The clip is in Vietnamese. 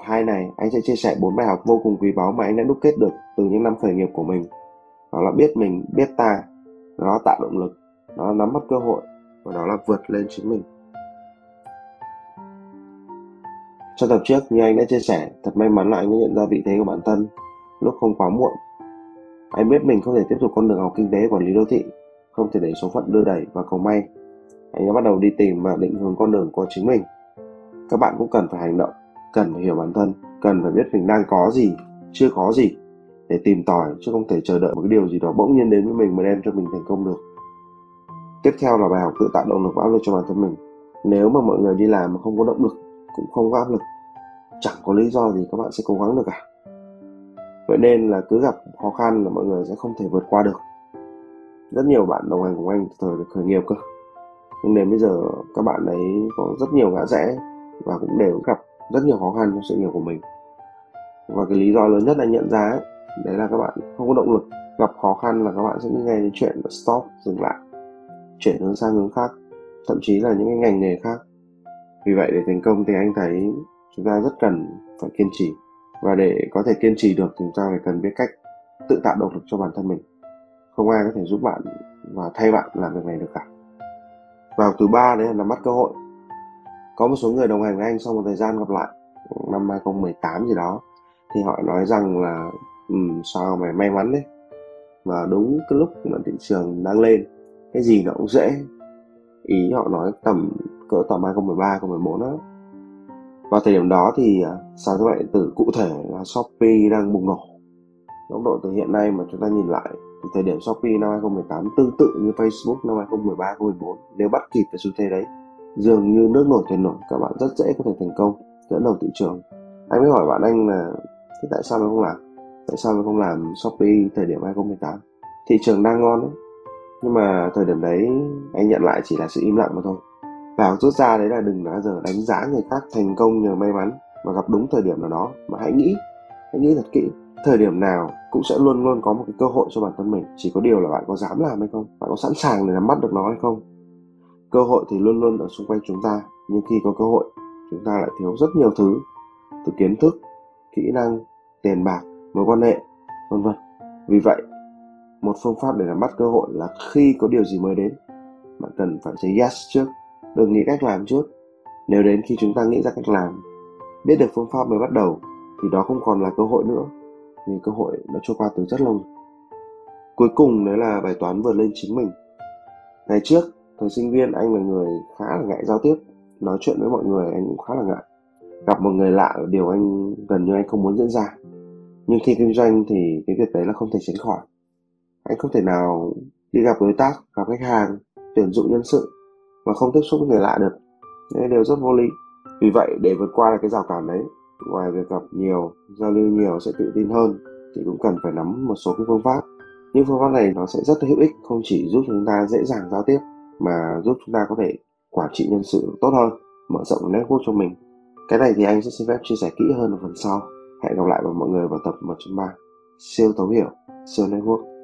Tập 2 này, anh sẽ chia sẻ 4 bài học vô cùng quý báu mà anh đã đúc kết được từ những năm khởi nghiệp của mình. Đó là biết mình, biết ta, đó là tạo động lực, đó là nắm bắt cơ hội, và đó là vượt lên chính mình. Trong tập trước, như anh đã chia sẻ, thật may mắn là anh đã nhận ra vị thế của bản thân lúc không quá muộn. Anh biết mình không thể tiếp tục con đường học kinh tế quản lý đô thị, không thể để số phận đưa đẩy và cầu may. Anh đã bắt đầu đi tìm và định hướng con đường của chính mình. Các bạn cũng cần phải hành động cần phải hiểu bản thân, cần phải biết mình đang có gì, chưa có gì để tìm tòi, chứ không thể chờ đợi một cái điều gì đó bỗng nhiên đến với mình mà đem cho mình thành công được. Tiếp theo là bài học tự tạo động lực và áp lực cho bản thân mình. Nếu mà mọi người đi làm mà không có động lực, cũng không có áp lực, chẳng có lý do gì các bạn sẽ cố gắng được cả. Vậy nên là cứ gặp khó khăn là mọi người sẽ không thể vượt qua được. Rất nhiều bạn đồng hành cùng anh thời khởi nghiệp cơ. Nhưng đến bây giờ, các bạn ấy có rất nhiều ngã rẽ và cũng đều gặp rất nhiều khó khăn trong sự nghiệp của mình. Và cái lý do lớn nhất anh nhận ra ấy, đấy là các bạn không có động lực gặp khó khăn là các bạn sẽ nghe ngay đến chuyện stop dừng lại chuyển hướng sang hướng khác thậm chí là những cái ngành nghề khác. Vì vậy để thành công thì anh thấy chúng ta rất cần phải kiên trì. Và để có thể kiên trì được thì chúng ta phải cần biết cách tự tạo động lực cho bản thân mình. Không ai có thể giúp bạn và thay bạn làm việc này được cả. Vào thứ ba đấy là nắm bắt cơ hội có một số người đồng hành với anh sau một thời gian gặp lại năm 2018 gì đó thì họ nói rằng là um, sao mày may mắn đấy? Mà đúng cái lúc mà thị trường đang lên cái gì nó cũng dễ. Ý họ nói tầm cỡ tầm 2013 2014 đó vào thời điểm đó thì sàn thương mại điện tử cụ thể là Shopee đang bùng nổ. Góc độ từ hiện nay mà chúng ta nhìn lại thì thời điểm Shopee năm 2018 tương tự như Facebook năm 2013 2014 nếu bắt kịp cái xu thế đấy dường như nước nổi thuyền nổi, các bạn rất dễ có thể thành công. Dẫn đầu thị trường. Anh mới hỏi bạn anh là, thế tại sao mày không làm? Tại sao mày không làm shopee thời điểm 2018 thị trường đang ngon đấy. Nhưng mà thời điểm đấy, anh nhận lại chỉ là sự im lặng mà thôi. Và rút ra đấy là đừng bao giờ đánh giá người khác thành công nhờ may mắn và gặp đúng thời điểm nào đó. Mà hãy nghĩ hãy nghĩ thật kỹ. Thời điểm nào cũng sẽ luôn luôn có một cái cơ hội cho bản thân mình. Chỉ có điều là bạn có dám làm hay không? Bạn có sẵn sàng để nắm bắt được nó hay không? Cơ hội thì luôn luôn ở xung quanh chúng ta, nhưng khi có cơ hội, chúng ta lại thiếu rất nhiều thứ, từ kiến thức, kỹ năng, tiền bạc, mối quan hệ, vân vân. Vì vậy, một phương pháp để nắm bắt cơ hội là khi có điều gì mới đến, bạn cần phải say yes trước, đừng nghĩ cách làm trước. Nếu đến khi chúng ta nghĩ ra cách làm, biết được phương pháp mới bắt đầu, thì đó không còn là cơ hội nữa, vì cơ hội đã trôi qua từ rất lâu. Cuối cùng, đấy là bài toán vượt lên chính mình. Ngày trước thời sinh viên, anh là người khá là ngại giao tiếp. Nói chuyện với mọi người anh cũng khá là ngại. Gặp một người lạ là điều anh gần như anh không muốn diễn ra. Nhưng khi kinh doanh thì cái việc đấy là không thể tránh khỏi. Anh không thể nào đi gặp đối tác, gặp khách hàng, tuyển dụng nhân sự mà không tiếp xúc với người lạ được. Nên đều rất vô lý. Vì vậy, để vượt qua được cái rào cản đấy, ngoài việc gặp nhiều, giao lưu nhiều sẽ tự tin hơn, thì cũng cần phải nắm một số cái phương pháp. Những phương pháp này nó sẽ rất hữu ích, không chỉ giúp chúng ta dễ dàng giao tiếp mà giúp chúng ta có thể quản trị nhân sự tốt hơn, mở rộng network cho mình. Cái này thì anh sẽ xin phép chia sẻ kỹ hơn ở phần sau. Hẹn gặp lại mọi người vào tập 1.3 siêu thấu hiểu, siêu network.